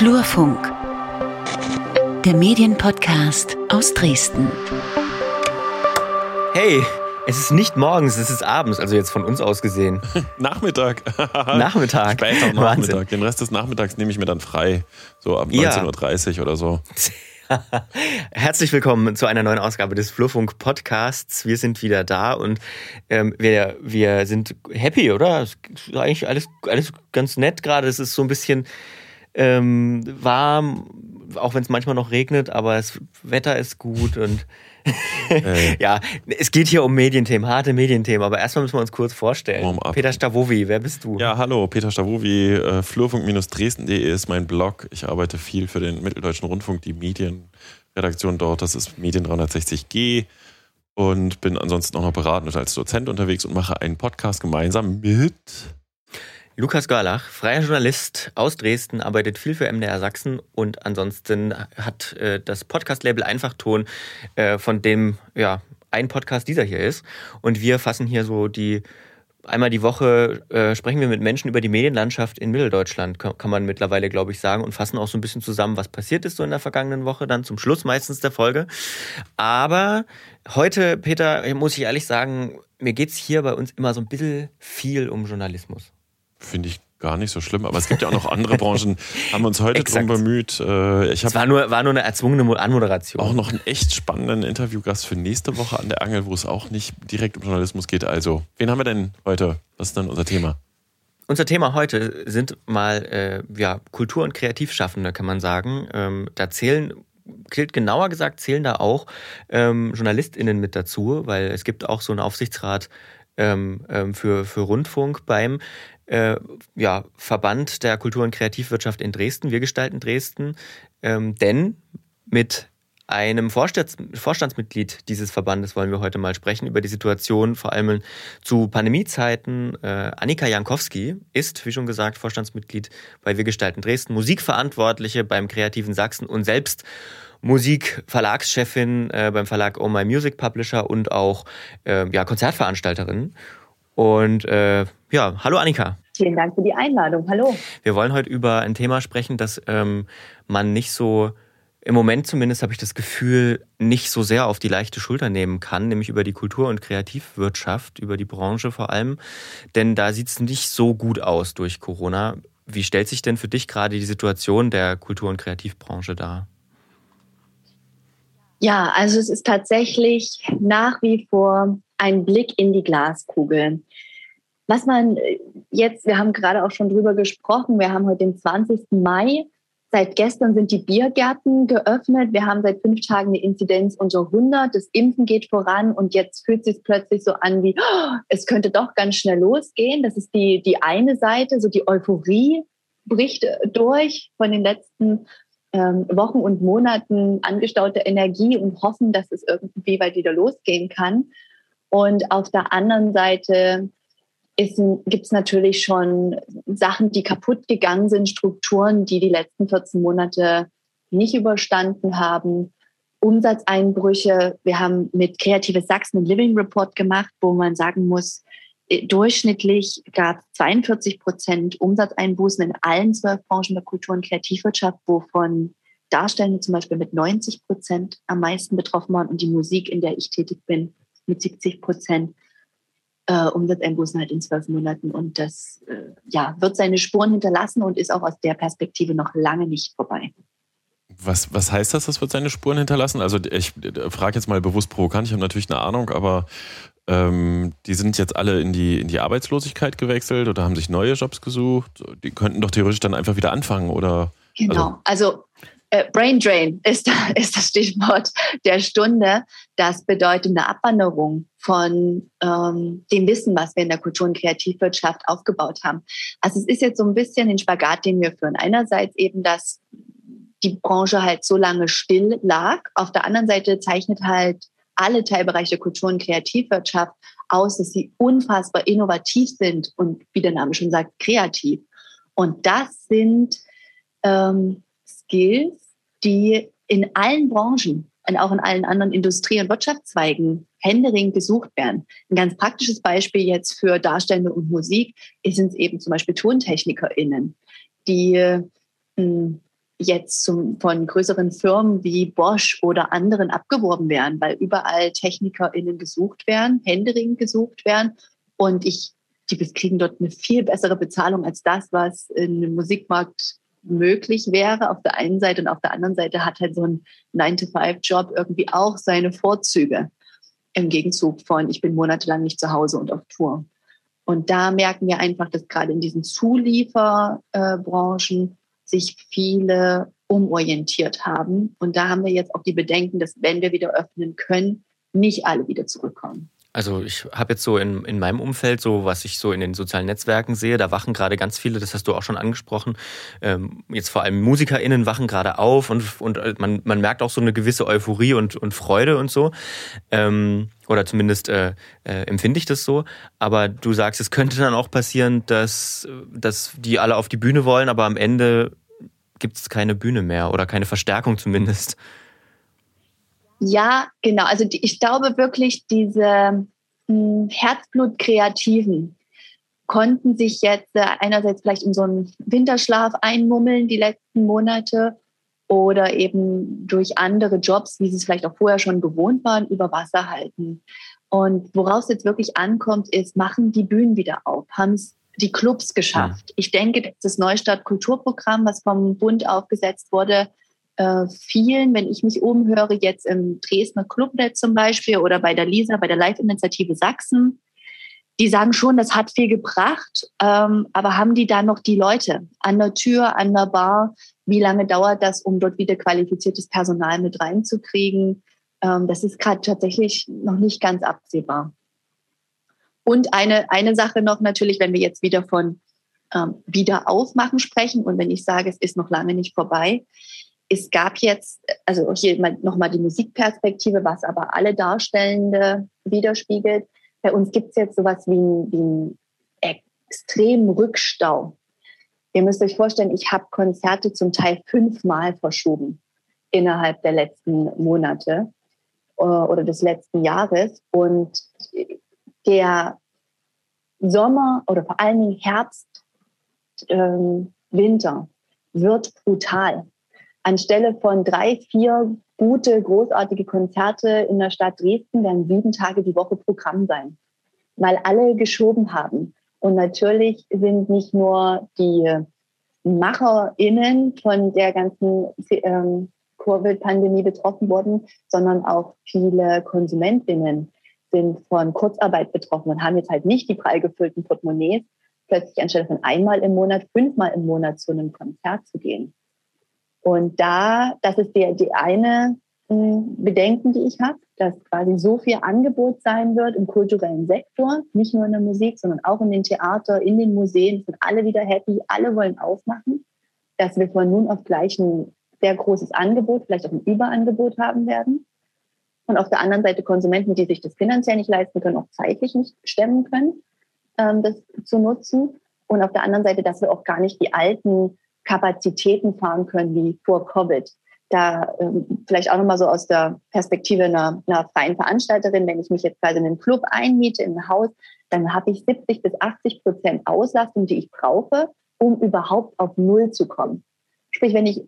Flurfunk, der Medienpodcast aus Dresden. Hey, es ist nicht morgens, es ist abends, also jetzt von uns aus gesehen. Nachmittag. Nachmittag. Später Nachmittag. Den Rest des Nachmittags nehme ich mir dann frei. So ab 19.30 Uhr oder so. Herzlich willkommen zu einer neuen Ausgabe des Flurfunk Podcasts. Wir sind wieder da und ähm, wir, wir sind happy, oder? Es ist eigentlich alles, alles ganz nett gerade. Es ist so ein bisschen ähm, warm, auch wenn es manchmal noch regnet, aber das Wetter ist gut und äh. ja, es geht hier um Medienthemen, harte Medienthemen, aber erstmal müssen wir uns kurz vorstellen. Peter Stavovi, wer bist du? Ja, hallo, Peter Stavovi, äh, flurfunk-dresden.de ist mein Blog. Ich arbeite viel für den Mitteldeutschen Rundfunk, die Medienredaktion dort, das ist Medien 360G und bin ansonsten auch noch beratend als Dozent unterwegs und mache einen Podcast gemeinsam mit Lukas Görlach, freier Journalist aus Dresden, arbeitet viel für MDR Sachsen und ansonsten hat äh, das Podcast-Label Einfachton, äh, von dem ja ein Podcast dieser hier ist. Und wir fassen hier so die einmal die Woche äh, sprechen wir mit Menschen über die Medienlandschaft in Mitteldeutschland, kann, kann man mittlerweile, glaube ich, sagen, und fassen auch so ein bisschen zusammen, was passiert ist so in der vergangenen Woche, dann zum Schluss meistens der Folge. Aber heute, Peter, muss ich ehrlich sagen, mir geht es hier bei uns immer so ein bisschen viel um Journalismus. Finde ich gar nicht so schlimm, aber es gibt ja auch noch andere Branchen, haben wir uns heute drum bemüht. Äh, ich es war nur, war nur eine erzwungene Anmoderation. Auch noch einen echt spannenden Interviewgast für nächste Woche an der Angel, wo es auch nicht direkt um Journalismus geht. Also, wen haben wir denn heute? Was ist denn unser Thema? Unser Thema heute sind mal äh, ja, Kultur- und Kreativschaffende, kann man sagen. Ähm, da zählen gilt genauer gesagt, zählen da auch ähm, JournalistInnen mit dazu, weil es gibt auch so einen Aufsichtsrat ähm, ähm für, für Rundfunk beim äh, ja, Verband der Kultur- und Kreativwirtschaft in Dresden. Wir gestalten Dresden, ähm, denn mit einem Vorstands Vorstandsmitglied dieses Verbandes wollen wir heute mal sprechen über die Situation, vor allem zu Pandemiezeiten. Äh, Annika Jankowski ist, wie schon gesagt, Vorstandsmitglied bei Wir gestalten Dresden, Musikverantwortliche beim Kreativen Sachsen und selbst Musikverlagschefin äh, beim Verlag Oh My Music Publisher und auch äh, ja, Konzertveranstalterin. Und äh, ja, hallo Annika. Vielen Dank für die Einladung. Hallo. Wir wollen heute über ein Thema sprechen, das ähm, man nicht so, im Moment zumindest habe ich das Gefühl, nicht so sehr auf die leichte Schulter nehmen kann, nämlich über die Kultur- und Kreativwirtschaft, über die Branche vor allem. Denn da sieht es nicht so gut aus durch Corona. Wie stellt sich denn für dich gerade die Situation der Kultur- und Kreativbranche dar? Ja, also es ist tatsächlich nach wie vor ein Blick in die Glaskugel. Was man äh, jetzt, wir haben gerade auch schon drüber gesprochen, wir haben heute den 20. Mai. Seit gestern sind die Biergärten geöffnet. Wir haben seit fünf Tagen eine Inzidenz unter 100. Das Impfen geht voran und jetzt fühlt es sich plötzlich so an wie, oh, es könnte doch ganz schnell losgehen. Das ist die, die eine Seite, so die Euphorie bricht durch von den letzten ähm, Wochen und Monaten angestaute Energie und hoffen, dass es irgendwie bald wieder losgehen kann. Und auf der anderen Seite gibt es natürlich schon Sachen, die kaputt gegangen sind, Strukturen, die die letzten 14 Monate nicht überstanden haben. Umsatzeinbrüche. Wir haben mit Kreatives Sachsen einen Living Report gemacht, wo man sagen muss, äh, durchschnittlich gab es 42 Prozent Umsatzeinbußen in allen zwölf Branchen der Kultur- und Kreativwirtschaft, wovon Darstellende zum Beispiel mit 90 Prozent am meisten betroffen waren und die Musik, in der ich tätig bin, mit 70 Prozent äh, Umsatzeinbußen halt in zwölf Monaten. Und das äh, ja, wird seine Spuren hinterlassen und ist auch aus der Perspektive noch lange nicht vorbei. Was, was heißt das, das wird seine Spuren hinterlassen? Also ich äh, frage jetzt mal bewusst provokant, ich habe natürlich eine Ahnung, aber ähm, die sind jetzt alle in die, in die Arbeitslosigkeit gewechselt oder haben sich neue Jobs gesucht. Die könnten doch theoretisch dann einfach wieder anfangen, oder? Genau, also, also äh, Brain Drain ist, ist das Stichwort der Stunde. Das bedeutet eine Abwanderung von ähm, dem Wissen, was wir in der Kultur- und Kreativwirtschaft aufgebaut haben. Also es ist jetzt so ein bisschen den Spagat, den wir führen. Einerseits eben, dass die Branche halt so lange still lag. Auf der anderen Seite zeichnet halt alle Teilbereiche Kultur- und Kreativwirtschaft aus, dass sie unfassbar innovativ sind und wie der Name schon sagt, kreativ. Und das sind ähm, Skills, die in allen Branchen und auch in allen anderen Industrie- und Wirtschaftszweigen händeringend gesucht werden. Ein ganz praktisches Beispiel jetzt für Darstellende und Musik sind eben zum Beispiel TontechnikerInnen, die hm, jetzt zum, von größeren Firmen wie Bosch oder anderen abgeworben werden, weil überall TechnikerInnen gesucht werden, händeringend gesucht werden. Und ich, die kriegen dort eine viel bessere Bezahlung als das, was im Musikmarkt möglich wäre auf der einen Seite und auf der anderen Seite hat halt so ein 9-to-5-Job irgendwie auch seine Vorzüge im Gegenzug von, ich bin monatelang nicht zu Hause und auf Tour. Und da merken wir einfach, dass gerade in diesen Zulieferbranchen sich viele umorientiert haben. Und da haben wir jetzt auch die Bedenken, dass wenn wir wieder öffnen können, nicht alle wieder zurückkommen. Also ich habe jetzt so in, in meinem Umfeld, so was ich so in den sozialen Netzwerken sehe, da wachen gerade ganz viele, das hast du auch schon angesprochen, ähm, jetzt vor allem MusikerInnen wachen gerade auf und, und äh, man, man merkt auch so eine gewisse Euphorie und, und Freude und so. Ähm, oder zumindest äh, äh, empfinde ich das so. Aber du sagst, es könnte dann auch passieren, dass, dass die alle auf die Bühne wollen, aber am Ende gibt es keine Bühne mehr oder keine Verstärkung zumindest. Ja, genau. Also die, ich glaube wirklich, diese hm, Herzblut-Kreativen konnten sich jetzt äh, einerseits vielleicht in so einen Winterschlaf einmummeln die letzten Monate oder eben durch andere Jobs, wie sie es vielleicht auch vorher schon gewohnt waren, über Wasser halten. Und woraus jetzt wirklich ankommt, ist, machen die Bühnen wieder auf, haben es die Clubs geschafft. Ja. Ich denke, das Neustart Kulturprogramm, was vom Bund aufgesetzt wurde, äh, vielen, wenn ich mich umhöre, jetzt im Dresdner Clubnet zum Beispiel oder bei der LISA, bei der Live-Initiative Sachsen, die sagen schon, das hat viel gebracht, ähm, aber haben die da noch die Leute an der Tür, an der Bar? Wie lange dauert das, um dort wieder qualifiziertes Personal mit reinzukriegen? Ähm, das ist gerade tatsächlich noch nicht ganz absehbar. Und eine, eine Sache noch natürlich, wenn wir jetzt wieder von ähm, Wiederaufmachen sprechen und wenn ich sage, es ist noch lange nicht vorbei, es gab jetzt, also hier nochmal die Musikperspektive, was aber alle Darstellende widerspiegelt. Bei uns gibt es jetzt sowas wie, einen extremen Rückstau. Ihr müsst euch vorstellen, ich habe Konzerte zum Teil fünfmal verschoben innerhalb der letzten Monate äh, oder des letzten Jahres. Und der Sommer oder vor allen Dingen Herbst, ähm, Winter wird brutal anstelle von drei, vier gute, großartige Konzerte in der Stadt Dresden werden sieben Tage die Woche Programm sein, weil alle geschoben haben. Und natürlich sind nicht nur die MacherInnen von der ganzen ähm, Covid-Pandemie betroffen worden, sondern auch viele KonsumentInnen sind von Kurzarbeit betroffen und haben jetzt halt nicht die prall gefüllten Portemonnaies, plötzlich anstelle von einmal im Monat, fünfmal im Monat zu einem Konzert zu gehen. Und da, das ist die, die eine hm, Bedenken, die ich habe, dass quasi so viel Angebot sein wird im kulturellen Sektor, nicht nur in der Musik, sondern auch in den Theater, in den Museen, sind alle wieder happy, alle wollen aufmachen, dass wir von nun auf gleich ein sehr großes Angebot, vielleicht auch ein Überangebot haben werden. Und auf der anderen Seite Konsumenten, die sich das finanziell nicht leisten können, auch zeitlich nicht stemmen können, ähm, das zu nutzen. Und auf der anderen Seite, dass wir auch gar nicht die alten Kapazitäten fahren können wie vor Covid. Da ähm, vielleicht auch nochmal so aus der Perspektive einer, einer freien Veranstalterin, wenn ich mich jetzt quasi in einen Club einmiete, in ein Haus, dann habe ich 70 bis 80 Prozent Auslastung, die ich brauche, um überhaupt auf Null zu kommen. Sprich, wenn ich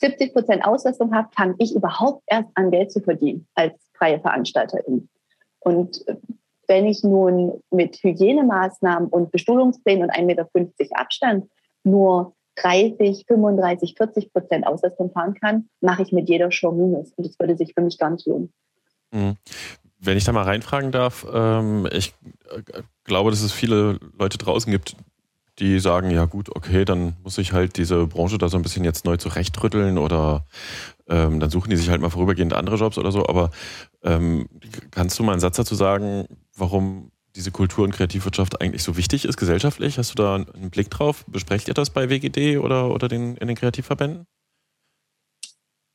70 Prozent Auslastung habe, fange ich überhaupt erst an, Geld zu verdienen als freie Veranstalterin. Und äh, wenn ich nun mit Hygienemaßnahmen und Bestuhlungsplänen und 1,50 Meter Abstand nur 30, 35, 40 Prozent Auslastung fahren kann, mache ich mit jeder Show Minus. Und das würde sich für mich gar nicht lohnen. Mhm. Wenn ich da mal reinfragen darf, ähm, ich äh, glaube, dass es viele Leute draußen gibt, die sagen, ja gut, okay, dann muss ich halt diese Branche da so ein bisschen jetzt neu zurechtrütteln oder ähm, dann suchen die sich halt mal vorübergehend andere Jobs oder so. Aber ähm, kannst du mal einen Satz dazu sagen, warum diese Kultur- und Kreativwirtschaft eigentlich so wichtig ist gesellschaftlich? Hast du da einen Blick drauf? Besprecht ihr das bei WGD oder, oder den, in den Kreativverbänden?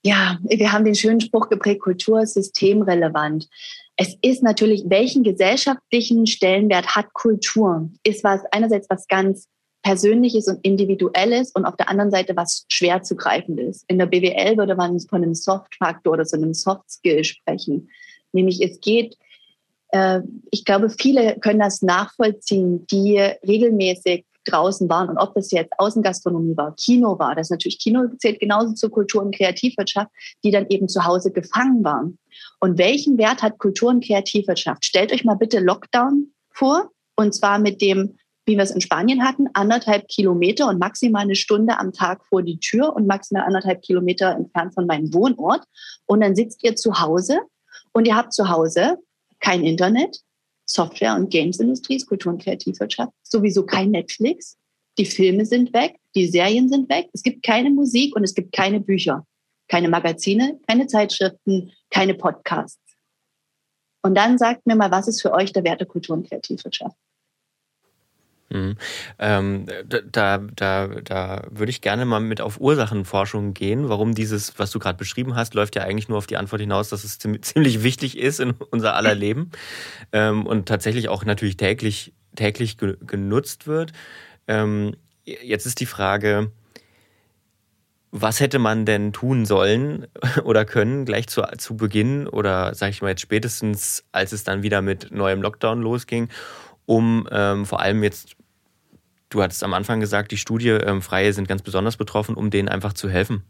Ja, wir haben den schönen Spruch geprägt, Kultur ist systemrelevant. Es ist natürlich, welchen gesellschaftlichen Stellenwert hat Kultur? Ist was einerseits was ganz Persönliches und Individuelles und auf der anderen Seite was schwer zu greifen ist. In der BWL würde man von einem Soft-Faktor oder so einem Soft-Skill sprechen. Nämlich es geht ich glaube, viele können das nachvollziehen, die regelmäßig draußen waren und ob das jetzt Außengastronomie war, Kino war, das natürlich Kino zählt genauso zur Kultur- und Kreativwirtschaft, die dann eben zu Hause gefangen waren. Und welchen Wert hat Kultur- und Kreativwirtschaft? Stellt euch mal bitte Lockdown vor und zwar mit dem, wie wir es in Spanien hatten, anderthalb Kilometer und maximal eine Stunde am Tag vor die Tür und maximal anderthalb Kilometer entfernt von meinem Wohnort. Und dann sitzt ihr zu Hause und ihr habt zu Hause kein Internet, Software- und Gamesindustrie, Kultur- und Kreativwirtschaft, sowieso kein Netflix. Die Filme sind weg, die Serien sind weg, es gibt keine Musik und es gibt keine Bücher, keine Magazine, keine Zeitschriften, keine Podcasts. Und dann sagt mir mal, was ist für euch der Wert der Kultur- und Kreativwirtschaft? Mhm. Ähm, da, da, da würde ich gerne mal mit auf Ursachenforschung gehen. Warum dieses, was du gerade beschrieben hast, läuft ja eigentlich nur auf die Antwort hinaus, dass es ziemlich wichtig ist in unser aller Leben ähm, und tatsächlich auch natürlich täglich, täglich genutzt wird. Ähm, jetzt ist die Frage, was hätte man denn tun sollen oder können gleich zu, zu Beginn oder sage ich mal jetzt spätestens, als es dann wieder mit neuem Lockdown losging, um ähm, vor allem jetzt Du hattest am Anfang gesagt, die Studie ähm, sind ganz besonders betroffen, um denen einfach zu helfen.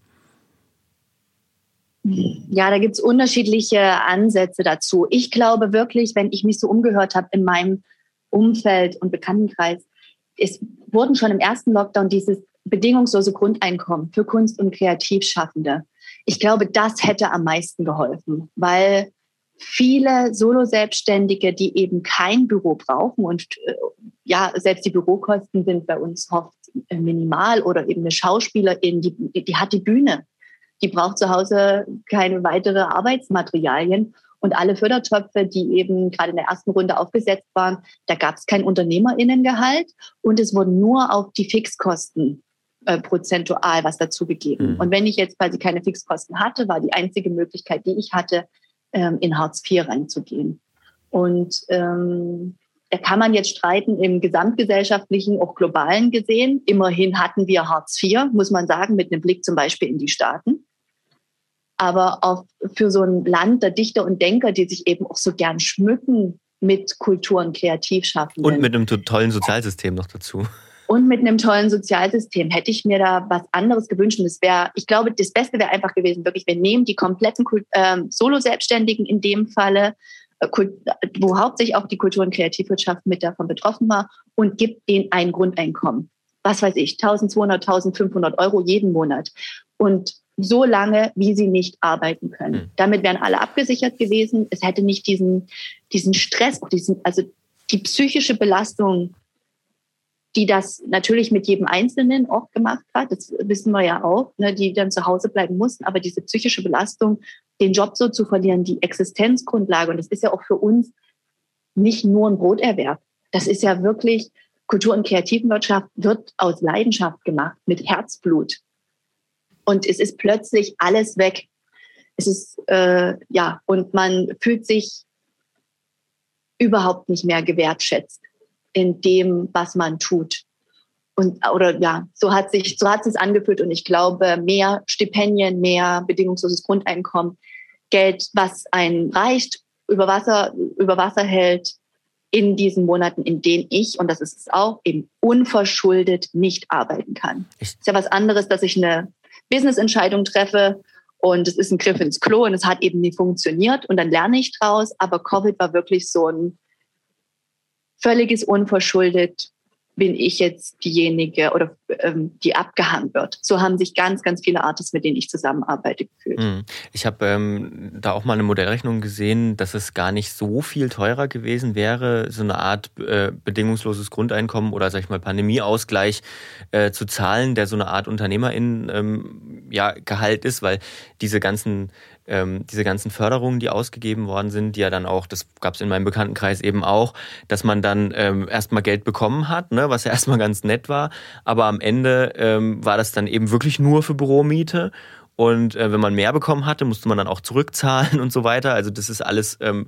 Ja, da gibt es unterschiedliche Ansätze dazu. Ich glaube wirklich, wenn ich mich so umgehört habe in meinem Umfeld und Bekanntenkreis, es wurden schon im ersten Lockdown dieses bedingungslose Grundeinkommen für Kunst- und Kreativschaffende. Ich glaube, das hätte am meisten geholfen, weil viele Solo-Selbstständige, die eben kein Büro brauchen und äh, ja, selbst die Bürokosten sind bei uns oft äh, minimal oder eben eine Schauspielerin, die, die hat die Bühne. Die braucht zu Hause keine weitere Arbeitsmaterialien. Und alle Fördertöpfe, die eben gerade in der ersten Runde aufgesetzt waren, da gab es kein Unternehmerinnengehalt und es wurden nur auf die Fixkosten äh, prozentual was dazugegeben. Mhm. Und wenn ich jetzt quasi keine Fixkosten hatte, war die einzige Möglichkeit, die ich hatte, ähm, in Hartz IV reinzugehen. Und ähm, da kann man jetzt streiten im gesamtgesellschaftlichen, auch globalen gesehen. Immerhin hatten wir Hartz IV, muss man sagen, mit einem Blick zum Beispiel in die Staaten. Aber auch für so ein Land der Dichter und Denker, die sich eben auch so gern schmücken mit Kultur und Kreativschaffenden. Und mit einem tollen Sozialsystem noch dazu. Und mit einem tollen Sozialsystem hätte ich mir da was anderes gewünscht. Und es wäre, ich glaube, das Beste wäre einfach gewesen, wirklich, wir nehmen die kompletten ähm, Solo-Selbstständigen in dem Falle, äh, wo hauptsächlich auch die Kultur- und Kreativwirtschaft mit davon betroffen war, und gibt denen ein Grundeinkommen. Was weiß ich, 1200, 1500 Euro jeden Monat. Und so lange, wie sie nicht arbeiten können. Mhm. Damit wären alle abgesichert gewesen. Es hätte nicht diesen, diesen Stress, diesen, also die psychische Belastung die das natürlich mit jedem Einzelnen auch gemacht hat, das wissen wir ja auch, ne, die dann zu Hause bleiben mussten, aber diese psychische Belastung, den Job so zu verlieren, die Existenzgrundlage, und das ist ja auch für uns nicht nur ein Broterwerb, das ist ja wirklich, Kultur- und Kreativwirtschaft wird aus Leidenschaft gemacht, mit Herzblut. Und es ist plötzlich alles weg. Es ist, äh, ja, und man fühlt sich überhaupt nicht mehr gewertschätzt in dem, was man tut. Und, oder ja, so hat sich, so hat es angefühlt. Und ich glaube, mehr Stipendien, mehr bedingungsloses Grundeinkommen, Geld, was einen reicht, über Wasser, über Wasser hält in diesen Monaten, in denen ich, und das ist es auch, eben unverschuldet nicht arbeiten kann. Ist ja was anderes, dass ich eine Business-Entscheidung treffe und es ist ein Griff ins Klo und es hat eben nie funktioniert und dann lerne ich draus. Aber Covid war wirklich so ein völliges unverschuldet bin ich jetzt diejenige oder ähm, die abgehangen wird. So haben sich ganz, ganz viele Artists, mit denen ich zusammenarbeite, gefühlt. Hm. Ich habe ähm, da auch mal eine Modellrechnung gesehen, dass es gar nicht so viel teurer gewesen wäre, so eine Art äh, bedingungsloses Grundeinkommen oder sag ich mal Pandemieausgleich äh, zu zahlen, der so eine Art Unternehmerin ähm, ja Gehalt ist, weil diese ganzen ähm, diese ganzen Förderungen, die ausgegeben worden sind, die ja dann auch, das gab es in meinem Bekanntenkreis eben auch, dass man dann ähm, erstmal Geld bekommen hat, ne, was ja erstmal ganz nett war, aber am Ende ähm, war das dann eben wirklich nur für Büromiete. Und äh, wenn man mehr bekommen hatte, musste man dann auch zurückzahlen und so weiter. Also das ist alles, ähm,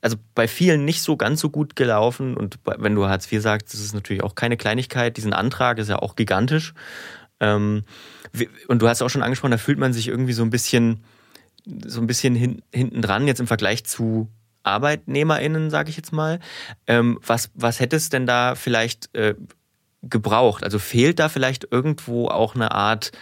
also bei vielen nicht so ganz so gut gelaufen. Und wenn du Hartz IV sagst, das ist natürlich auch keine Kleinigkeit. Diesen Antrag ist ja auch gigantisch. Ähm, und du hast auch schon angesprochen, da fühlt man sich irgendwie so ein bisschen, so ein bisschen hin, hinten dran jetzt im Vergleich zu ArbeitnehmerInnen, sage ich jetzt mal. Ähm, was, was hätte es denn da vielleicht äh, gebraucht? Also fehlt da vielleicht irgendwo auch eine Art,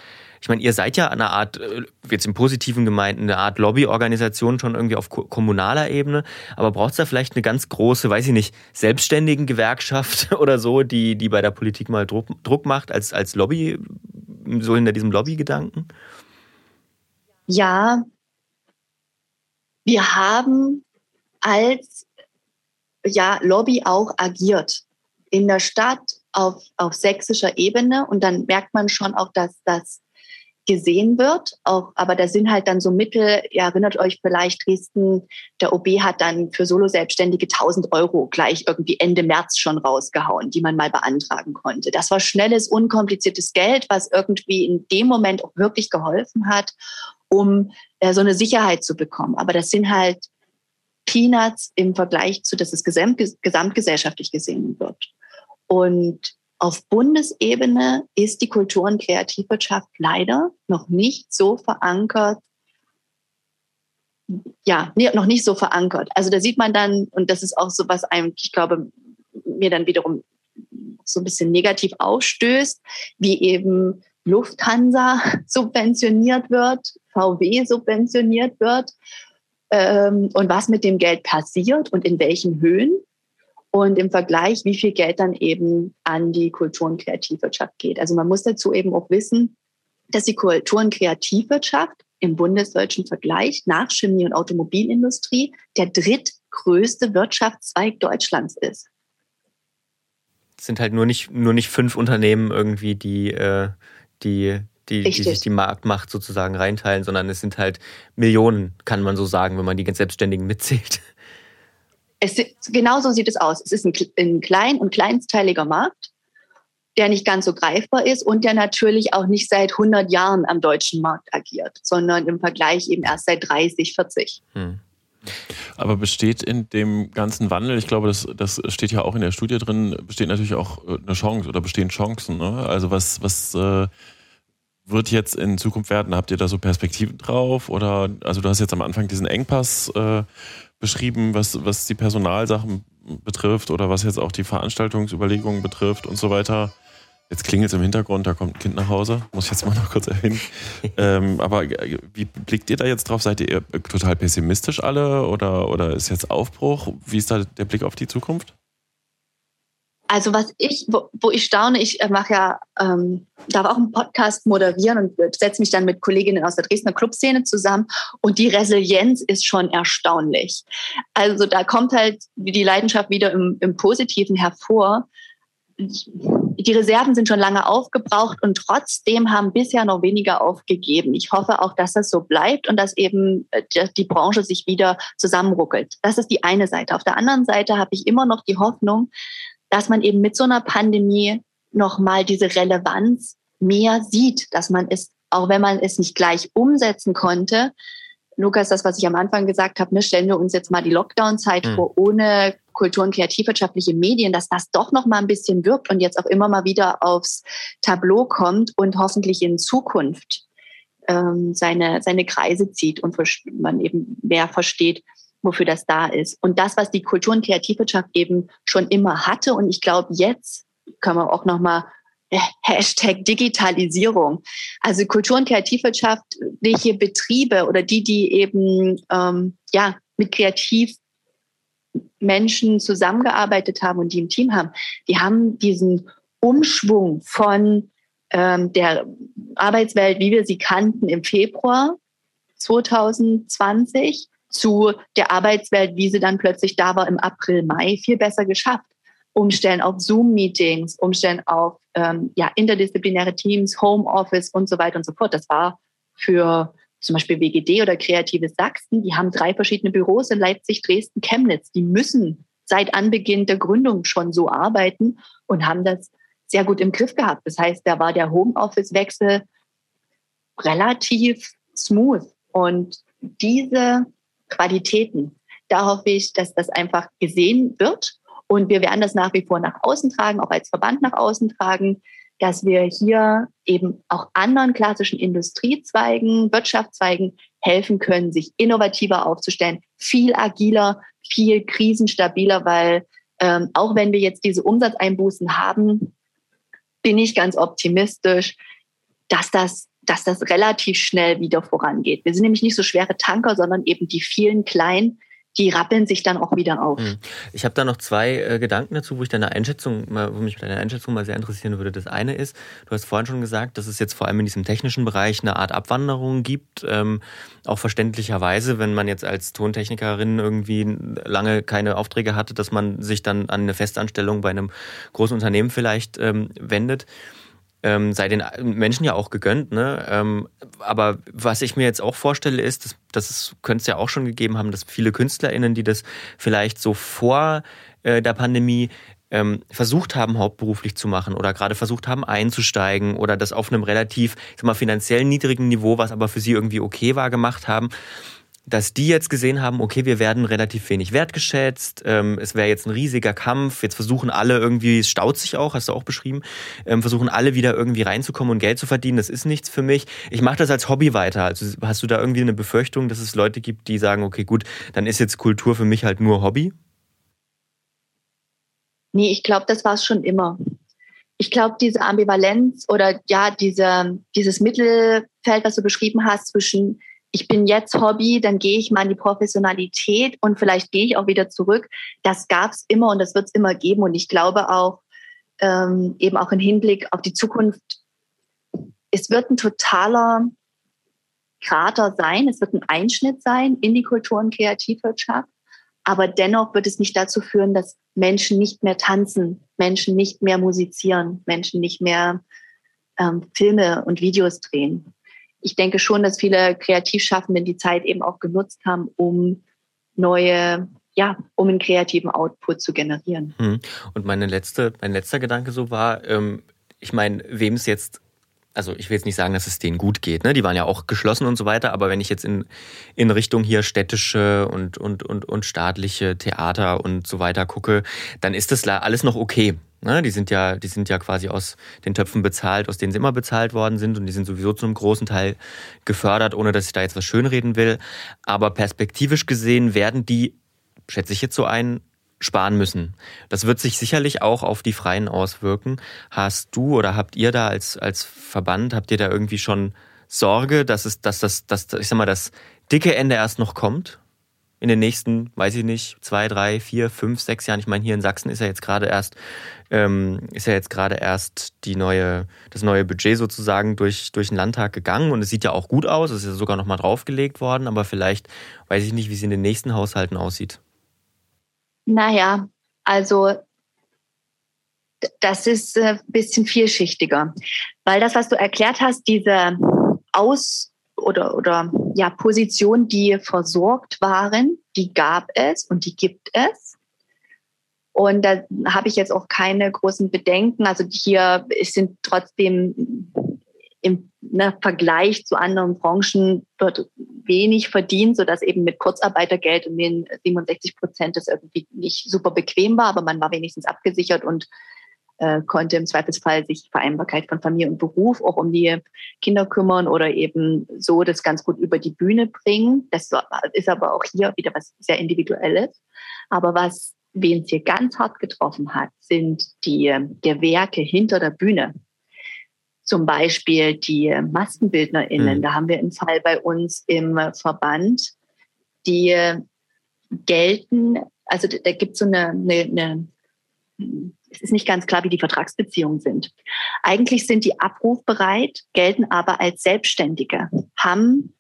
ich meine, ihr seid ja eine Art, äh, jetzt im positiven Gemeinden, eine Art Lobbyorganisation schon irgendwie auf kommunaler Ebene, aber braucht es da vielleicht eine ganz große, weiß ich nicht, selbstständigen Gewerkschaft oder so, die, die bei der Politik mal Druck, Druck macht als, als Lobby, so hinter diesem Lobbygedanken? Ja, wir haben als ja, Lobby auch agiert in der Stadt auf, auf sächsischer Ebene und dann merkt man schon auch, dass das gesehen wird. Auch, aber da sind halt dann so Mittel, ihr erinnert euch vielleicht, Dresden, der OB hat dann für Solo-Selbstständige 1000 Euro gleich irgendwie Ende März schon rausgehauen, die man mal beantragen konnte. Das war schnelles, unkompliziertes Geld, was irgendwie in dem Moment auch wirklich geholfen hat, um äh, so eine Sicherheit zu bekommen. Aber das sind halt Peanuts im Vergleich zu, dass es gesamt, gesamtgesellschaftlich gesehen wird. Und auf Bundesebene ist die Kultur- und Kreativwirtschaft leider noch nicht so verankert, ja, noch nicht so verankert. Also da sieht man dann, und das ist auch so, was einem, ich glaube, mir dann wiederum so ein bisschen negativ ausstößt, wie eben Lufthansa subventioniert wird, VW subventioniert wird ähm, und was mit dem Geld passiert und in welchen Höhen. Und im Vergleich, wie viel Geld dann eben an die Kultur- und Kreativwirtschaft geht. Also man muss dazu eben auch wissen, dass die Kultur- und Kreativwirtschaft im bundesdeutschen Vergleich nach Chemie- und Automobilindustrie der drittgrößte Wirtschaftszweig Deutschlands ist. Es sind halt nur nicht, nur nicht fünf Unternehmen irgendwie, die, äh, die die, die sich die Marktmacht sozusagen reinteilen, sondern es sind halt Millionen, kann man so sagen, wenn man die Selbstständigen mitzählt. Es, genau so sieht es aus. Es ist ein, ein klein- und kleinsteiliger Markt, der nicht ganz so greifbar ist und der natürlich auch nicht seit 100 Jahren am deutschen Markt agiert, sondern im Vergleich eben erst seit 30, 40. Hm. Aber besteht in dem ganzen Wandel, ich glaube, das, das steht ja auch in der Studie drin, besteht natürlich auch äh, eine Chance oder bestehen Chancen. Ne? Also was, was äh, wird jetzt in Zukunft werden? Habt ihr da so Perspektiven drauf? Oder also du hast jetzt am Anfang diesen Engpass äh, beschrieben, was, was die Personalsachen betrifft oder was jetzt auch die Veranstaltungsüberlegungen betrifft und so weiter. Jetzt klingelt es im Hintergrund, da kommt ein Kind nach Hause, muss ich jetzt mal noch kurz erwähnen. ähm, aber äh, wie blickt ihr da jetzt drauf? Seid ihr total pessimistisch alle oder, oder ist jetzt Aufbruch? Wie ist da der Blick auf die Zukunft? Also was ich, wo, wo ich staune, ich äh, mache ja, ähm, darf auch einen Podcast moderieren und setze mich dann mit Kolleginnen aus der Dresdner Clubszene zusammen und die Resilienz ist schon erstaunlich. Also da kommt halt die Leidenschaft wieder im, im Positiven hervor. Die Reserven sind schon lange aufgebraucht und trotzdem haben bisher noch weniger aufgegeben. Ich hoffe auch, dass das so bleibt und dass eben äh, die Branche sich wieder zusammenruckelt. Das ist die eine Seite. Auf der anderen Seite habe ich immer noch die Hoffnung, dass man eben mit so einer Pandemie nochmal diese Relevanz mehr sieht, dass man es, auch wenn man es nicht gleich umsetzen konnte, Lukas, das, was ich am Anfang gesagt habe, ne, stellen wir uns jetzt mal die Lockdown-Zeit mhm. vor, ohne kultur- und kreativwirtschaftliche Medien, dass das doch noch mal ein bisschen wirkt und jetzt auch immer mal wieder aufs Tableau kommt und hoffentlich in Zukunft ähm, seine, seine Kreise zieht und man eben mehr versteht, wofür das da ist. Und das, was die Kultur- und Kreativwirtschaft eben schon immer hatte, und ich glaube, jetzt können wir auch nochmal äh, Hashtag Digitalisierung. Also Kultur- und Kreativwirtschaftliche Betriebe oder die, die eben ähm, ja, mit Kreativmenschen zusammengearbeitet haben und die im Team haben, die haben diesen Umschwung von ähm, der Arbeitswelt, wie wir sie kannten, im Februar 2020 zu der Arbeitswelt, wie sie dann plötzlich da war im April, Mai, viel besser geschafft. Umstellen auf Zoom-Meetings, umstellen auf ähm, ja, interdisziplinäre Teams, Homeoffice und so weiter und so fort. Das war für zum Beispiel WGD oder Kreatives Sachsen, die haben drei verschiedene Büros in Leipzig, Dresden, Chemnitz. Die müssen seit Anbeginn der Gründung schon so arbeiten und haben das sehr gut im Griff gehabt. Das heißt, da war der Homeoffice-Wechsel relativ smooth. Und diese Qualitäten. Da hoffe ich, dass das einfach gesehen wird. Und wir werden das nach wie vor nach außen tragen, auch als Verband nach außen tragen, dass wir hier eben auch anderen klassischen Industriezweigen, Wirtschaftszweigen helfen können, sich innovativer aufzustellen, viel agiler, viel krisenstabiler, weil ähm, auch wenn wir jetzt diese Umsatzeinbußen haben, bin ich ganz optimistisch, dass das, dass das relativ schnell wieder vorangeht. Wir sind nämlich nicht so schwere Tanker, sondern eben die vielen kleinen, die rappeln sich dann auch wieder auf. Hm. Ich habe da noch zwei äh, Gedanken dazu, wo ich deine Einschätzung, wo mich deine Einschätzung mal sehr interessieren würde. Das eine ist, du hast vorhin schon gesagt, dass es jetzt vor allem in diesem technischen Bereich eine Art Abwanderung gibt, ähm, auch verständlicherweise, wenn man jetzt als Tontechnikerin irgendwie lange keine Aufträge hatte, dass man sich dann an eine Festanstellung bei einem großen Unternehmen vielleicht ähm, wendet ähm, sei den Menschen ja auch gegönnt. Ne? Ähm, aber was ich mir jetzt auch vorstelle, ist, dass, das könnte es ja auch schon gegeben haben, dass viele KünstlerInnen, die das vielleicht so vor äh, der Pandemie ähm, versucht haben, hauptberuflich zu machen oder gerade versucht haben, einzusteigen oder das auf einem relativ, ich sag mal, finanziell niedrigen Niveau, was aber für sie irgendwie okay war, gemacht haben dass die jetzt gesehen haben, okay, wir werden relativ wenig wertgeschätzt, ähm, es wäre jetzt ein riesiger Kampf, jetzt versuchen alle irgendwie, es staut sich auch, hast du auch beschrieben, ähm, versuchen alle wieder irgendwie reinzukommen und Geld zu verdienen, das ist nichts für mich. Ich mache das als Hobby weiter. Also hast du da irgendwie eine Befürchtung, dass es Leute gibt, die sagen, okay, gut, dann ist jetzt Kultur für mich halt nur Hobby? Nee, ich glaube, das war es schon immer. Ich glaube, diese Ambivalenz oder ja, diese, dieses Mittelfeld, was du beschrieben hast, zwischen ich bin jetzt Hobby, dann gehe ich mal in die Professionalität und vielleicht gehe ich auch wieder zurück. Das gab es immer und das wird es immer geben. Und ich glaube auch, ähm, eben auch im Hinblick auf die Zukunft, es wird ein totaler Krater sein, es wird ein Einschnitt sein in die Kultur- und Kreativwirtschaft. Aber dennoch wird es nicht dazu führen, dass Menschen nicht mehr tanzen, Menschen nicht mehr musizieren, Menschen nicht mehr ähm, Filme und Videos drehen ich denke schon, dass viele Kreativschaffenden die Zeit eben auch genutzt haben, um neue, ja, um einen kreativen Output zu generieren. Hm. Und meine letzte, mein letzter Gedanke so war, ähm, ich meine, wem es jetzt also ich will jetzt nicht sagen, dass es denen gut geht, ne? Die waren ja auch geschlossen und so weiter, aber wenn ich jetzt in, in Richtung hier städtische und, und, und, und staatliche Theater und so weiter gucke, dann ist das alles noch okay. Ne? Die sind ja, die sind ja quasi aus den Töpfen bezahlt, aus denen sie immer bezahlt worden sind und die sind sowieso zu einem großen Teil gefördert, ohne dass ich da jetzt was schönreden will. Aber perspektivisch gesehen werden die, schätze ich jetzt so ein, sparen müssen. Das wird sich sicherlich auch auf die Freien auswirken. Hast du oder habt ihr da als, als Verband, habt ihr da irgendwie schon Sorge, dass es, dass das, dass, ich sag mal, das dicke Ende erst noch kommt? In den nächsten, weiß ich nicht, zwei, drei, vier, fünf, sechs Jahren. Ich meine, hier in Sachsen ist ja jetzt gerade erst, ähm, ist ja jetzt gerade erst die neue, das neue Budget sozusagen durch, durch den Landtag gegangen und es sieht ja auch gut aus. Es ist ja sogar nochmal draufgelegt worden, aber vielleicht weiß ich nicht, wie es in den nächsten Haushalten aussieht. Naja, also das ist ein äh, bisschen vielschichtiger, weil das, was du erklärt hast, diese Aus- oder, oder ja, Positionen, die versorgt waren, die gab es und die gibt es. Und da habe ich jetzt auch keine großen Bedenken. Also hier sind trotzdem im ne, Vergleich zu anderen Branchen wird wenig verdient, sodass eben mit Kurzarbeitergeld und den 67 Prozent das irgendwie nicht super bequem war, aber man war wenigstens abgesichert und äh, konnte im Zweifelsfall sich Vereinbarkeit von Familie und Beruf auch um die Kinder kümmern oder eben so das ganz gut über die Bühne bringen. Das ist aber auch hier wieder was sehr Individuelles. Aber was wen es hier ganz hart getroffen hat, sind die Gewerke hinter der Bühne. Zum Beispiel die MaskenbildnerInnen. Mhm. Da haben wir einen Fall bei uns im Verband, die gelten, also da gibt es so eine, eine, eine es ist nicht ganz klar, wie die Vertragsbeziehungen sind. Eigentlich sind die abrufbereit, gelten aber als Selbstständige, haben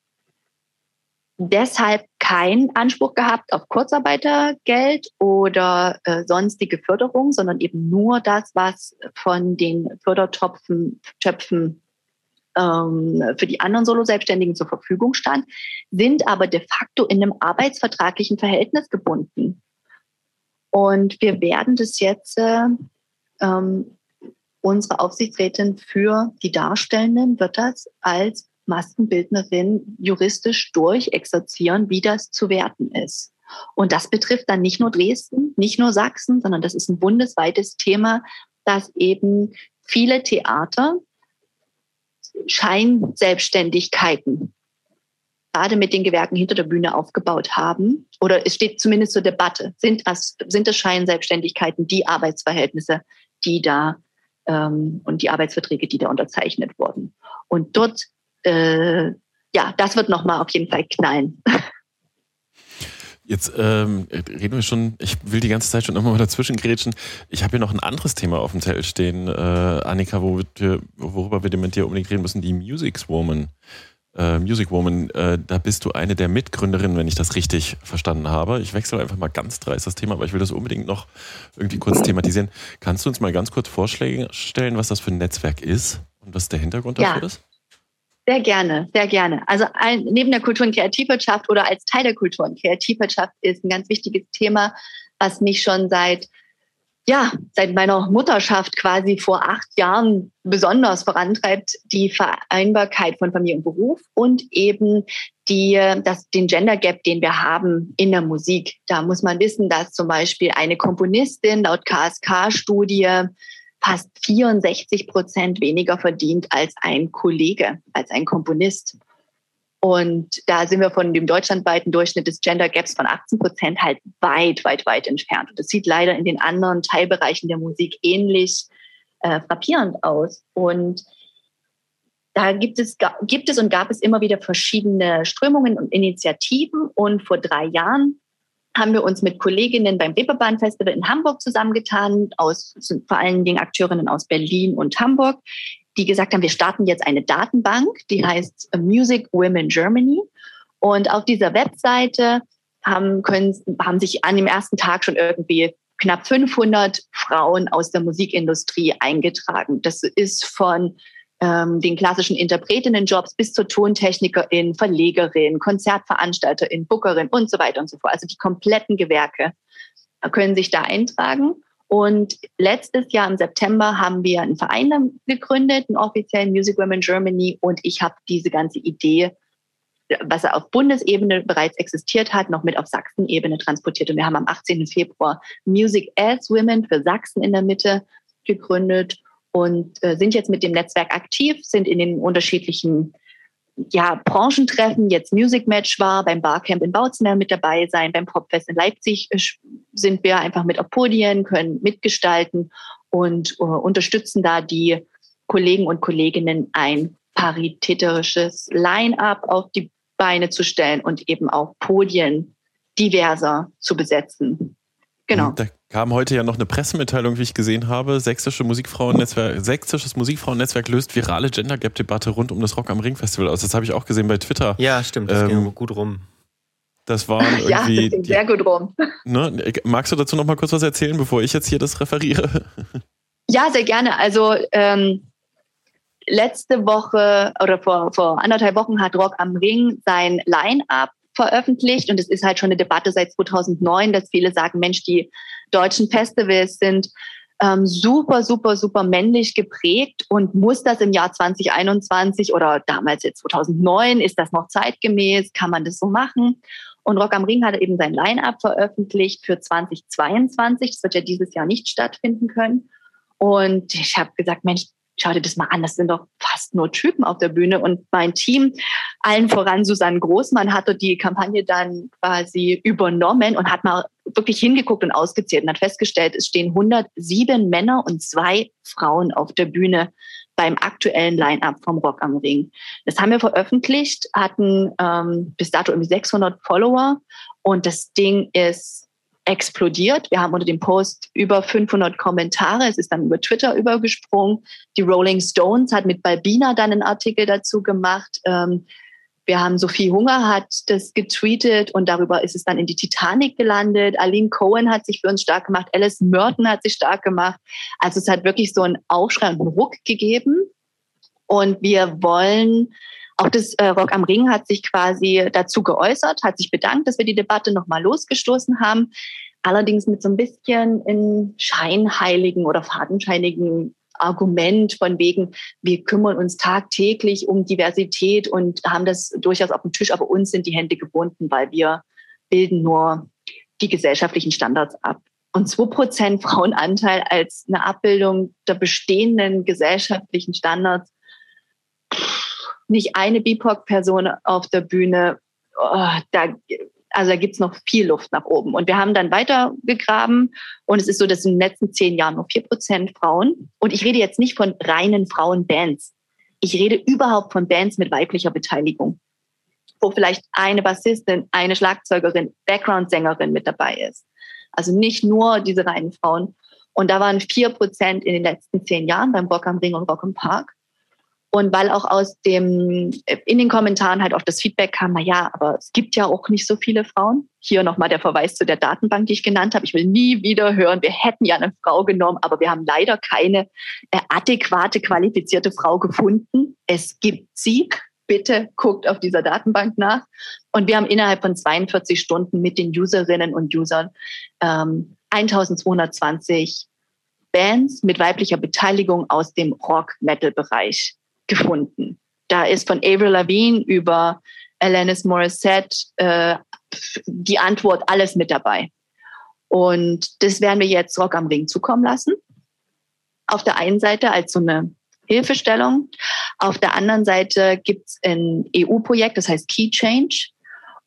deshalb keinen Anspruch gehabt auf Kurzarbeitergeld oder äh, sonstige Förderung, sondern eben nur das, was von den Fördertöpfen Töpfen, ähm, für die anderen Solo-Selbstständigen zur Verfügung stand, sind aber de facto in einem arbeitsvertraglichen Verhältnis gebunden. Und wir werden das jetzt äh, ähm, unsere Aufsichtsrätin für die Darstellenden wird das als Maskenbildnerin juristisch durchexerzieren, wie das zu werten ist. Und das betrifft dann nicht nur Dresden, nicht nur Sachsen, sondern das ist ein bundesweites Thema, dass eben viele Theater Scheinselbstständigkeiten gerade mit den Gewerken hinter der Bühne aufgebaut haben. Oder es steht zumindest zur Debatte. Sind das, sind das Scheinselbstständigkeiten die Arbeitsverhältnisse, die da ähm, und die Arbeitsverträge, die da unterzeichnet wurden. Und dort, äh, ja, das wird nochmal auf jeden Fall knallen. Jetzt ähm, reden wir schon, ich will die ganze Zeit schon immer mal dazwischen grätschen. Ich habe hier noch ein anderes Thema auf dem Zettel stehen, äh, Annika, wo wir, worüber wir mit dir unbedingt reden müssen, die Music Woman. Äh, Music Woman, äh, da bist du eine der Mitgründerinnen, wenn ich das richtig verstanden habe. Ich wechsle einfach mal ganz dreist das Thema, aber ich will das unbedingt noch irgendwie kurz thematisieren. Kannst du uns mal ganz kurz Vorschläge stellen, was das für ein Netzwerk ist und was der Hintergrund ja. dafür ist? Sehr gerne, sehr gerne. Also ein, neben der Kultur- und Kreativwirtschaft oder als Teil der Kultur- und Kreativwirtschaft ist ein ganz wichtiges Thema, was mich schon seit ja, seit meiner Mutterschaft quasi vor acht Jahren besonders vorantreibt, die Vereinbarkeit von Familie und Beruf und eben die, das, den Gender Gap, den wir haben in der Musik. Da muss man wissen, dass zum Beispiel eine Komponistin laut KSK-Studie fast 64 Prozent weniger verdient als ein Kollege, als ein Komponist. Und da sind wir von dem deutschlandweiten Durchschnitt des Gender Gaps von 18 Prozent halt weit, weit, weit entfernt. Und das sieht leider in den anderen Teilbereichen der Musik ähnlich äh, frappierend aus. Und da gibt es, gibt es und gab es immer wieder verschiedene Strömungen und Initiativen. Und vor drei Jahren haben wir uns mit Kolleginnen beim Reeperbahn Festival in Hamburg zusammengetan, aus, vor allen Dingen Akteurinnen aus Berlin und Hamburg, die gesagt haben, wir starten jetzt eine Datenbank, die heißt Music Women Germany. Und auf dieser Webseite haben, können, haben sich an dem ersten Tag schon irgendwie knapp 500 Frauen aus der Musikindustrie eingetragen. Das ist von ähm, den klassischen Interpretinnenjobs bis zur Tontechnikerin, Verlegerin, Konzertveranstalterin, Bookerin und so weiter und so fort. Also die kompletten Gewerke können sich da eintragen. Und letztes Jahr im September haben wir einen Verein gegründet, einen offiziellen Music Women Germany. Und ich habe diese ganze Idee, was auf Bundesebene bereits existiert hat, noch mit auf Sachsen-Ebene transportiert. Und wir haben am 18. Februar Music as Women für Sachsen in der Mitte gegründet und äh, sind jetzt mit dem Netzwerk aktiv, sind in den unterschiedlichen ja, Branchentreffen, jetzt Music Match war, beim Barcamp in Bautzen mit dabei sein, beim Popfest in Leipzig äh, sind wir einfach mit auf Podien, können mitgestalten und uh, unterstützen da die Kollegen und Kolleginnen ein paritätisches Line-up auf die Beine zu stellen und eben auch Podien diverser zu besetzen. Genau. Da kam heute ja noch eine Pressemitteilung, wie ich gesehen habe. Sächsische Musikfrauennetzwerk, Sächsisches Musikfrauennetzwerk löst virale Gender Gap Debatte rund um das Rock am Ring Festival aus. Das habe ich auch gesehen bei Twitter. Ja, stimmt. Das ähm, ging gut rum. Das waren irgendwie. Ja, das ging sehr gut rum. Ne, magst du dazu noch mal kurz was erzählen, bevor ich jetzt hier das referiere? Ja, sehr gerne. Also ähm, letzte Woche oder vor, vor anderthalb Wochen hat Rock am Ring sein Line-Up veröffentlicht und es ist halt schon eine Debatte seit 2009, dass viele sagen, Mensch, die deutschen Festivals sind ähm, super, super, super männlich geprägt und muss das im Jahr 2021 oder damals jetzt 2009, ist das noch zeitgemäß? Kann man das so machen? Und Rock am Ring hat eben sein Line-Up veröffentlicht für 2022. Das wird ja dieses Jahr nicht stattfinden können. Und ich habe gesagt, Mensch, schau dir das mal an, das sind doch fast nur Typen auf der Bühne. Und mein Team, allen voran Susanne Großmann, hatte die Kampagne dann quasi übernommen und hat mal wirklich hingeguckt und ausgezählt und hat festgestellt, es stehen 107 Männer und zwei Frauen auf der Bühne beim aktuellen Line-Up vom Rock am Ring. Das haben wir veröffentlicht, hatten ähm, bis dato irgendwie 600 Follower und das Ding ist explodiert. Wir haben unter dem Post über 500 Kommentare. Es ist dann über Twitter übergesprungen. Die Rolling Stones hat mit Balbina dann einen Artikel dazu gemacht. Ähm, wir haben Sophie Hunger hat das getweetet und darüber ist es dann in die Titanic gelandet. Aline Cohen hat sich für uns stark gemacht. Alice Merton hat sich stark gemacht. Also es hat wirklich so einen Aufschrei und einen Ruck gegeben. Und wir wollen auch das äh, Rock am Ring hat sich quasi dazu geäußert, hat sich bedankt, dass wir die Debatte nochmal losgestoßen haben. Allerdings mit so ein bisschen in scheinheiligen oder fadenscheinigen Argument von wegen, wir kümmern uns tagtäglich um Diversität und haben das durchaus auf dem Tisch, aber uns sind die Hände gebunden, weil wir bilden nur die gesellschaftlichen Standards ab. Und 2% Frauenanteil als eine Abbildung der bestehenden gesellschaftlichen Standards nicht eine BIPOC-Person auf der Bühne, oh, da, Also da gibt es noch viel Luft nach oben. Und wir haben dann weitergegraben und es ist so, dass in den letzten zehn Jahren nur vier Prozent Frauen. Und ich rede jetzt nicht von reinen Frauenbands. Ich rede überhaupt von Bands mit weiblicher Beteiligung, wo vielleicht eine Bassistin, eine Schlagzeugerin, Background-Sängerin mit dabei ist. Also nicht nur diese reinen Frauen. Und da waren vier Prozent in den letzten zehn Jahren beim Rock am Ring und Rock im Park. Und weil auch aus dem, in den Kommentaren halt oft das Feedback kam, na ja, aber es gibt ja auch nicht so viele Frauen. Hier nochmal der Verweis zu der Datenbank, die ich genannt habe. Ich will nie wieder hören, wir hätten ja eine Frau genommen, aber wir haben leider keine äh, adäquate, qualifizierte Frau gefunden. Es gibt sie. Bitte guckt auf dieser Datenbank nach. Und wir haben innerhalb von 42 Stunden mit den Userinnen und Usern ähm, 1220 Bands mit weiblicher Beteiligung aus dem Rock-Metal-Bereich gefunden. Da ist von Avril Lavigne über Alanis Morissette äh, die Antwort alles mit dabei. Und das werden wir jetzt Rock am Ring zukommen lassen. Auf der einen Seite als so eine Hilfestellung. Auf der anderen Seite gibt es ein EU-Projekt, das heißt Key Change.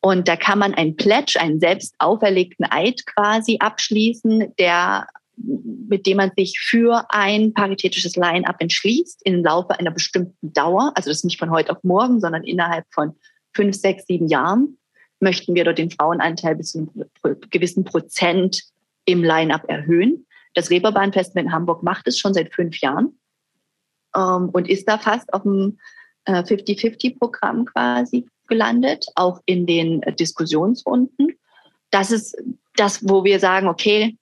Und da kann man einen Pledge, einen selbst auferlegten Eid quasi abschließen, der mit dem man sich für ein paritätisches Line-up entschließt im Laufe einer bestimmten Dauer, also das ist nicht von heute auf morgen, sondern innerhalb von fünf, sechs, sieben Jahren, möchten wir dort den Frauenanteil bis zu einem gewissen Prozent im Line-up erhöhen. Das Reeperbahn-Festival in Hamburg macht es schon seit fünf Jahren ähm, und ist da fast auf dem äh, 50-50-Programm quasi gelandet, auch in den äh, Diskussionsrunden. Das ist das, wo wir sagen, okay,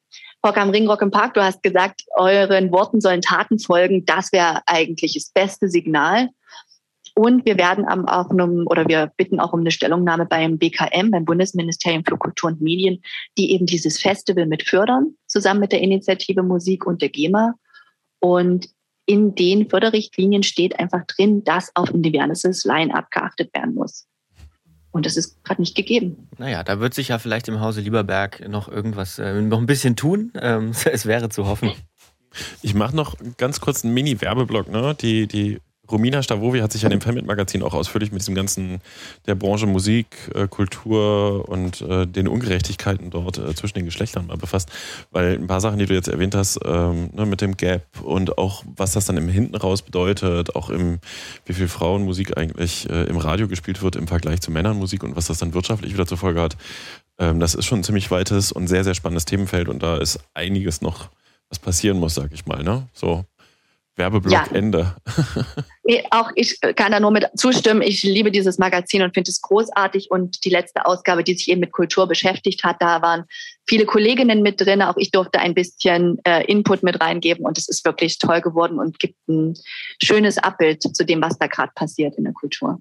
Rock am Ring, Rock im Park, du hast gesagt, euren Worten sollen Taten folgen. Das wäre eigentlich das beste Signal. Und wir werden auch einem, oder wir bitten auch um eine Stellungnahme beim BKM, beim Bundesministerium für Kultur und Medien, die eben dieses Festival mit fördern, zusammen mit der Initiative Musik und der GEMA. Und in den Förderrichtlinien steht einfach drin, dass auf ein diverses Line-up geachtet werden muss. Und das ist gerade nicht gegeben. Naja, da wird sich ja vielleicht im Hause Lieberberg noch irgendwas, äh, noch ein bisschen tun. Ähm, es wäre zu hoffen. Ich mache noch ganz kurz einen Mini-Werbeblock. Ne? Die, die Romina Stavovi hat sich ja dem Femit-Magazin auch ausführlich mit diesem ganzen der Branche Musik, äh, Kultur und äh, den Ungerechtigkeiten dort äh, zwischen den Geschlechtern mal befasst. Weil ein paar Sachen, die du jetzt erwähnt hast, ähm, ne, mit dem Gap und auch was das dann im Hinten raus bedeutet, auch im, wie viel Frauenmusik eigentlich äh, im Radio gespielt wird im Vergleich zu Männernmusik und was das dann wirtschaftlich wieder zur Folge hat. Ähm, das ist schon ein ziemlich weites und sehr, sehr spannendes Themenfeld und da ist einiges noch, was passieren muss, sag ich mal. Ne? So. Werbeblock ja. Ende. Auch ich kann da nur mit zustimmen. Ich liebe dieses Magazin und finde es großartig. Und die letzte Ausgabe, die sich eben mit Kultur beschäftigt hat, da waren viele Kolleginnen mit drin. Auch ich durfte ein bisschen äh, Input mit reingeben und es ist wirklich toll geworden und gibt ein schönes Abbild zu dem, was da gerade passiert in der Kultur.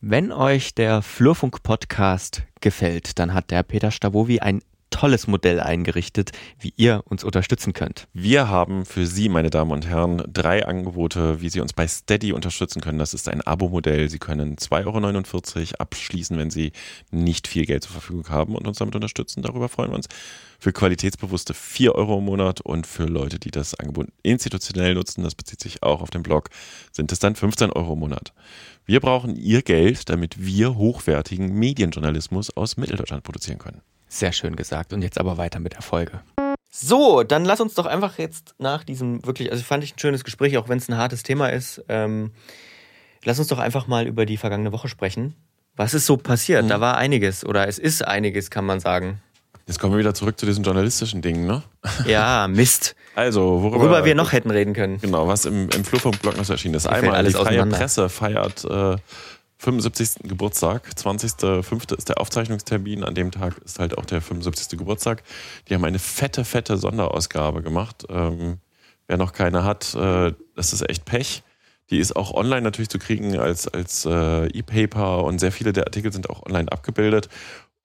Wenn euch der Flurfunk-Podcast gefällt, dann hat der Peter Stavovi ein tolles Modell eingerichtet, wie ihr uns unterstützen könnt. Wir haben für Sie, meine Damen und Herren, drei Angebote, wie Sie uns bei Steady unterstützen können. Das ist ein Abo-Modell. Sie können 2,49 Euro abschließen, wenn Sie nicht viel Geld zur Verfügung haben und uns damit unterstützen. Darüber freuen wir uns. Für Qualitätsbewusste 4 Euro im Monat und für Leute, die das Angebot institutionell nutzen, das bezieht sich auch auf den Blog, sind es dann 15 Euro im Monat. Wir brauchen Ihr Geld, damit wir hochwertigen Medienjournalismus aus Mitteldeutschland produzieren können. Sehr schön gesagt. Und jetzt aber weiter mit der Folge. So, dann lass uns doch einfach jetzt nach diesem wirklich, also fand ich ein schönes Gespräch, auch wenn es ein hartes Thema ist. Ähm, lass uns doch einfach mal über die vergangene Woche sprechen. Was ist so passiert? Mhm. Da war einiges oder es ist einiges, kann man sagen. Jetzt kommen wir wieder zurück zu diesen journalistischen Dingen, ne? Ja, Mist. Also, worüber, worüber wir noch hätten reden können. Genau, was im, im Flurfunk-Blog noch so erschienen ist. Einmal, alles die freie Presse feiert äh, 75. Geburtstag. 20.05. ist der Aufzeichnungstermin. An dem Tag ist halt auch der 75. Geburtstag. Die haben eine fette, fette Sonderausgabe gemacht. Ähm, wer noch keine hat, äh, das ist echt Pech. Die ist auch online natürlich zu kriegen als, als äh, E-Paper und sehr viele der Artikel sind auch online abgebildet.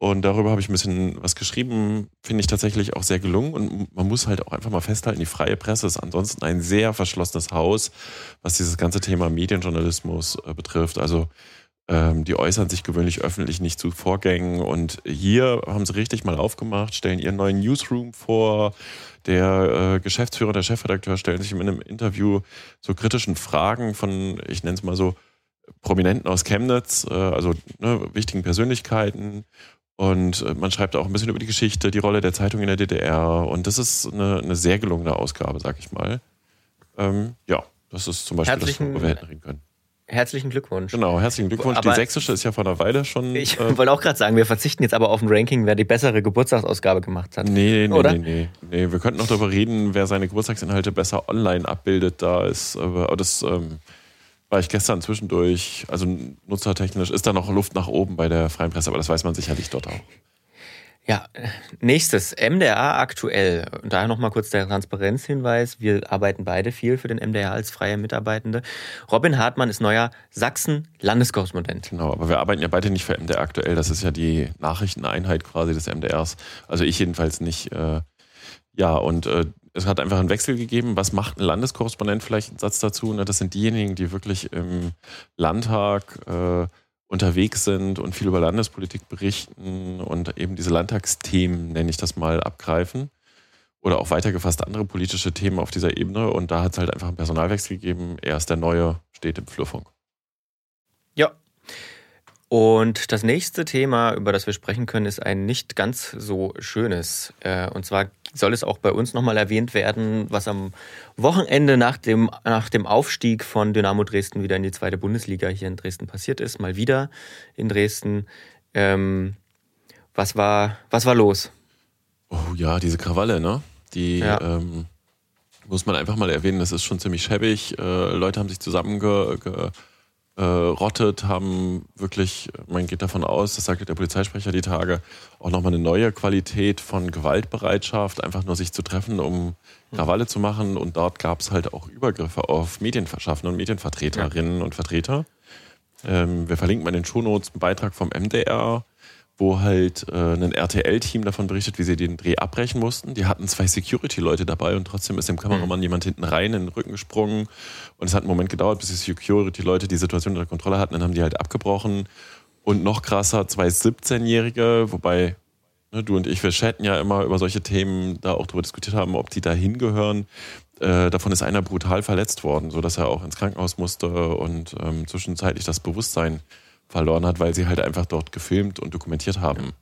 Und darüber habe ich ein bisschen was geschrieben, finde ich tatsächlich auch sehr gelungen. Und man muss halt auch einfach mal festhalten, die freie Presse ist ansonsten ein sehr verschlossenes Haus, was dieses ganze Thema Medienjournalismus äh, betrifft. Also die äußern sich gewöhnlich öffentlich nicht zu Vorgängen. Und hier haben sie richtig mal aufgemacht, stellen ihren neuen Newsroom vor. Der äh, Geschäftsführer, der Chefredakteur stellen sich in einem Interview so kritischen Fragen von, ich nenne es mal so, Prominenten aus Chemnitz, äh, also ne, wichtigen Persönlichkeiten Und äh, man schreibt auch ein bisschen über die Geschichte, die Rolle der Zeitung in der DDR. Und das ist eine, eine sehr gelungene Ausgabe, sag ich mal. Ähm, ja, das ist zum Beispiel Herzlichen, das, wo wir hätten reden können. Herzlichen Glückwunsch. Genau, herzlichen Glückwunsch. Aber die sächsische ist ja vor einer Weile schon. Ich äh, wollte auch gerade sagen, wir verzichten jetzt aber auf ein Ranking, wer die bessere Geburtstagsausgabe gemacht hat. Nee, nee, Oder? nee, nee, nee. Wir könnten noch darüber reden, wer seine Geburtstagsinhalte besser online abbildet. Da ist, aber das ähm, war ich gestern zwischendurch. Also nutzertechnisch ist da noch Luft nach oben bei der Freien Presse, aber das weiß man sicherlich dort auch. Ja, nächstes, MDR aktuell. Und daher nochmal kurz der Transparenzhinweis. Wir arbeiten beide viel für den MDR als freie Mitarbeitende. Robin Hartmann ist neuer Sachsen-Landeskorrespondent. Genau, aber wir arbeiten ja beide nicht für MDR aktuell. Das ist ja die Nachrichteneinheit quasi des MDRs. Also ich jedenfalls nicht. Äh, ja, und äh, es hat einfach einen Wechsel gegeben. Was macht ein Landeskorrespondent? Vielleicht ein Satz dazu. Ne? Das sind diejenigen, die wirklich im Landtag äh, unterwegs sind und viel über Landespolitik berichten und eben diese Landtagsthemen, nenne ich das mal, abgreifen. Oder auch weitergefasst andere politische Themen auf dieser Ebene. Und da hat es halt einfach einen Personalwechsel gegeben. Er ist der Neue, steht im Flurfunk. Ja. Und das nächste Thema, über das wir sprechen können, ist ein nicht ganz so schönes. Äh, Und zwar soll es auch bei uns nochmal erwähnt werden, was am Wochenende nach dem, nach dem Aufstieg von Dynamo Dresden wieder in die zweite Bundesliga hier in Dresden passiert ist. Mal wieder in Dresden. Ähm, was, war, was war los? Oh ja, diese Krawalle, ne? Die Ja. ähm, muss man einfach mal erwähnen. Das ist schon ziemlich schäbig. Äh, Leute haben sich zusammengerottet, ge, äh, rottet, haben wirklich, man geht davon aus, das sagte der Polizeisprecher die Tage, auch nochmal eine neue Qualität von Gewaltbereitschaft, einfach nur sich zu treffen, um Krawalle zu machen. Und dort gab es halt auch Übergriffe auf Medienverschaffende und Medienvertreterinnen und Vertreter. Ähm, wir verlinken mal in den Shownotes einen Beitrag vom MDR, wo halt äh, ein RTL-Team davon berichtet, wie sie den Dreh abbrechen mussten. Die hatten zwei Security-Leute dabei und trotzdem ist dem Kameramann jemand hinten rein in den Rücken gesprungen. Und es hat einen Moment gedauert, bis die Security-Leute die Situation unter Kontrolle hatten. Dann haben die halt abgebrochen. Und noch krasser, zwei 17-Jährige, wobei ne, du und ich, wir chatten ja immer über solche Themen, da auch drüber diskutiert haben, ob die da hingehören. Äh, davon ist einer brutal verletzt worden, sodass er auch ins Krankenhaus musste und ähm, zwischenzeitlich das Bewusstsein verloren hat, weil sie halt einfach dort gefilmt und dokumentiert haben.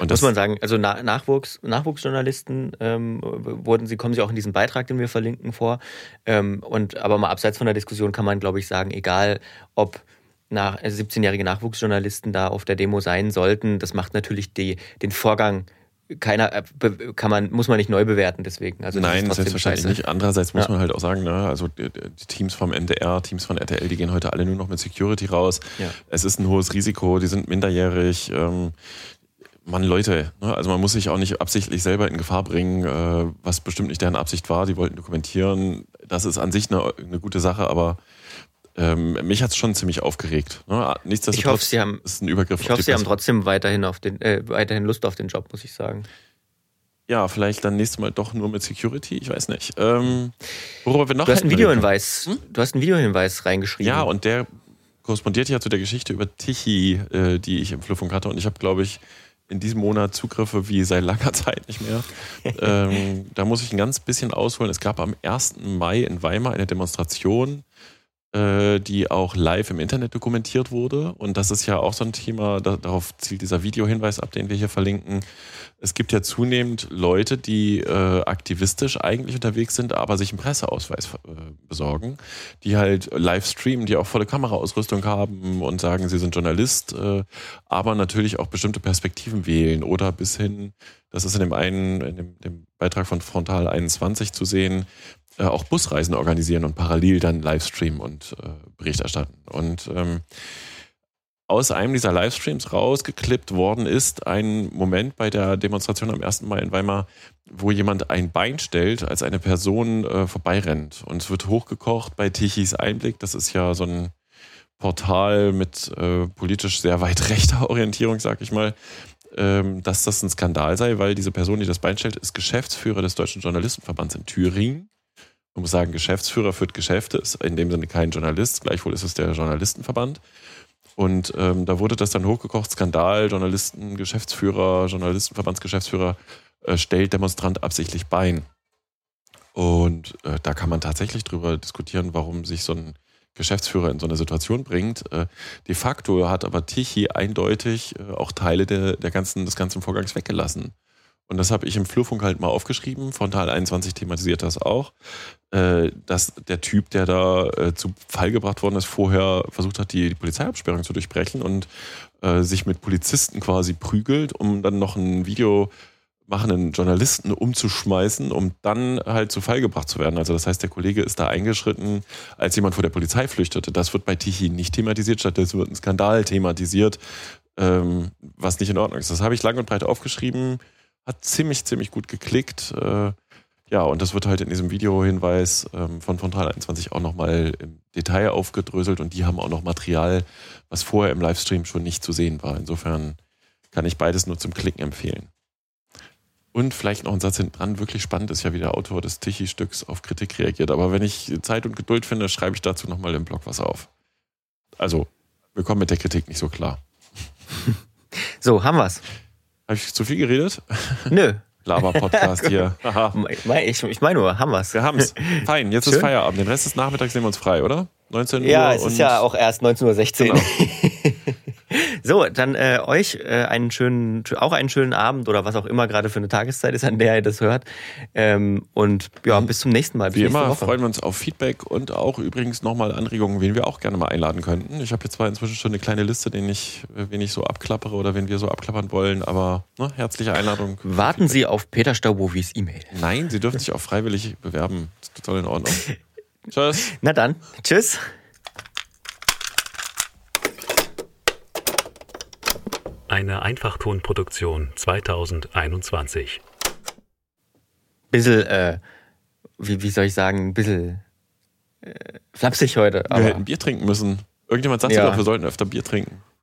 Und Muss man sagen, also Na Nachwuchs, Nachwuchsjournalisten ähm, wurden sie, kommen sie auch in diesem Beitrag, den wir verlinken, vor. Ähm, und aber mal abseits von der Diskussion kann man, glaube ich, sagen, egal ob nach, äh, 17-jährige Nachwuchsjournalisten da auf der Demo sein sollten, das macht natürlich die, den Vorgang keiner äh, kann man muss man nicht neu bewerten deswegen also das ist Nein, selbstverständlich scheiße. nicht. Andererseits muss Ja. man halt auch sagen, ne, also die, Teams vom MDR, Teams von RTL, die gehen heute alle nur noch mit Security raus. Ja. Es ist ein hohes Risiko, die sind minderjährig. Ähm, Mann, Leute, ne, also man muss sich auch nicht absichtlich selber in Gefahr bringen, äh, was bestimmt nicht deren Absicht war. Die wollten dokumentieren. Das ist an sich eine, eine gute Sache, aber ähm, mich hat es schon ziemlich aufgeregt. Ne? Nichtsdestotrotz Ich hoffe, Sie haben- ist ein Übergriff ich hoffe sie haben trotzdem weiterhin auf den äh, weiterhin Lust auf den Job muss ich sagen Ja, vielleicht dann nächstes Mal doch nur mit Security, ich weiß nicht. Ähm, worüber wir noch du hast einen. Videohinweis du hast einen Videohinweis reingeschrieben Ja, und der korrespondiert ja zu der Geschichte über Tichy, äh, die ich im Flurfunk hatte. Und ich habe, glaube ich, in diesem Monat Zugriffe wie seit langer Zeit nicht mehr. ähm, da muss ich ein ganz bisschen ausholen. Es gab am 1. Mai in Weimar eine Demonstration, äh, die auch live im Internet dokumentiert wurde. Und das ist ja auch so ein Thema, da, darauf zielt dieser Videohinweis ab, den wir hier verlinken. Es gibt ja zunehmend Leute, die äh, aktivistisch eigentlich unterwegs sind, aber sich einen Presseausweis äh, besorgen, die halt live streamen, die auch volle Kameraausrüstung haben und sagen, sie sind Journalist, äh, aber natürlich auch bestimmte Perspektiven wählen oder bis hin, das ist in dem einen, in dem, dem Beitrag von Frontal 21 zu sehen, äh, auch Busreisen organisieren und parallel dann Livestreamen und äh, Bericht erstatten. Und ähm, aus einem dieser Livestreams rausgeklippt worden ist ein Moment bei der Demonstration am 1. Mai in Weimar, wo jemand ein Bein stellt, als eine Person äh, vorbeirennt. Und es wird hochgekocht bei Tichys Einblick. Das ist ja so ein Portal mit äh, politisch sehr weit rechter Orientierung, sag ich mal, ähm, dass das ein Skandal sei, weil diese Person, die das Bein stellt, ist Geschäftsführer des Deutschen Journalistenverbands in Thüringen. Man muss sagen, Geschäftsführer führt Geschäfte, ist in dem Sinne kein Journalist, gleichwohl ist es der Journalistenverband. Und ähm, da wurde das dann hochgekocht, Skandal, Journalisten, Geschäftsführer, Journalistenverbandsgeschäftsführer äh, stellt Demonstrant absichtlich Bein. Und äh, da kann man tatsächlich drüber diskutieren, warum sich so ein Geschäftsführer in so eine Situation bringt. Äh, de facto hat aber Tichy eindeutig äh, auch Teile der, der ganzen, des ganzen Vorgangs weggelassen. Und das habe ich im Flurfunk halt mal aufgeschrieben. Frontal 21 thematisiert das auch, äh, dass der Typ, der da äh, zu Fall gebracht worden ist, vorher versucht hat, die, Polizeiabsperrung zu durchbrechen und äh, sich mit Polizisten quasi prügelt, um dann noch ein Video machenden Journalisten umzuschmeißen, um dann halt zu Fall gebracht zu werden. Also das heißt, der Kollege ist da eingeschritten, als jemand vor der Polizei flüchtete. Das wird bei Tichy nicht thematisiert, stattdessen wird ein Skandal thematisiert, ähm, was nicht in Ordnung ist. Das habe ich lang und breit aufgeschrieben, hat ziemlich, ziemlich gut geklickt. Äh, ja, und das wird halt in diesem Videohinweis ähm, von Frontal 21 auch nochmal im Detail aufgedröselt und die haben auch noch Material, was vorher im Livestream schon nicht zu sehen war. Insofern kann ich beides nur zum Klicken empfehlen. Und vielleicht noch ein Satz hinten dran. Wirklich spannend ist ja, wie der Autor des Tichy-Stücks auf Kritik reagiert. Aber wenn ich Zeit und Geduld finde, schreibe ich dazu nochmal im Blog was auf. Also, wir kommen mit der Kritik nicht so klar. So, haben wir's. Habe ich zu viel geredet? Nö. Laber-Podcast hier. Ich, ich meine nur, haben wir's. Wir haben's. Fein, jetzt Schön. ist Feierabend. Den Rest des Nachmittags sehen wir uns frei, oder? 19 Ja, Uhr. es und ist ja auch erst 19.16 Uhr. Genau. so, dann äh, euch äh, einen schönen, auch einen schönen Abend oder was auch immer gerade für eine Tageszeit ist, an der ihr das hört. Ähm, und ja, bis zum nächsten Mal. Bis Wie immer Woche. freuen wir uns auf Feedback und auch übrigens nochmal Anregungen, wen wir auch gerne mal einladen könnten. Ich habe jetzt zwar inzwischen schon eine kleine Liste, den ich, äh, wen ich so abklappere oder wen wir so abklappern wollen, aber ne, herzliche Einladung. Warten Sie auf Peter Staubowis E-Mail. Nein, Sie dürfen sich auch freiwillig bewerben. Das ist total in Ordnung. Tschüss. Na dann, tschüss. Eine Einfachtonproduktion 2021. Bisschen, äh, wie, wie soll ich sagen, ein bisschen äh, flapsig heute. Wir Aber hätten Bier trinken müssen. Irgendjemand sagte Ja. doch, wir sollten öfter Bier trinken.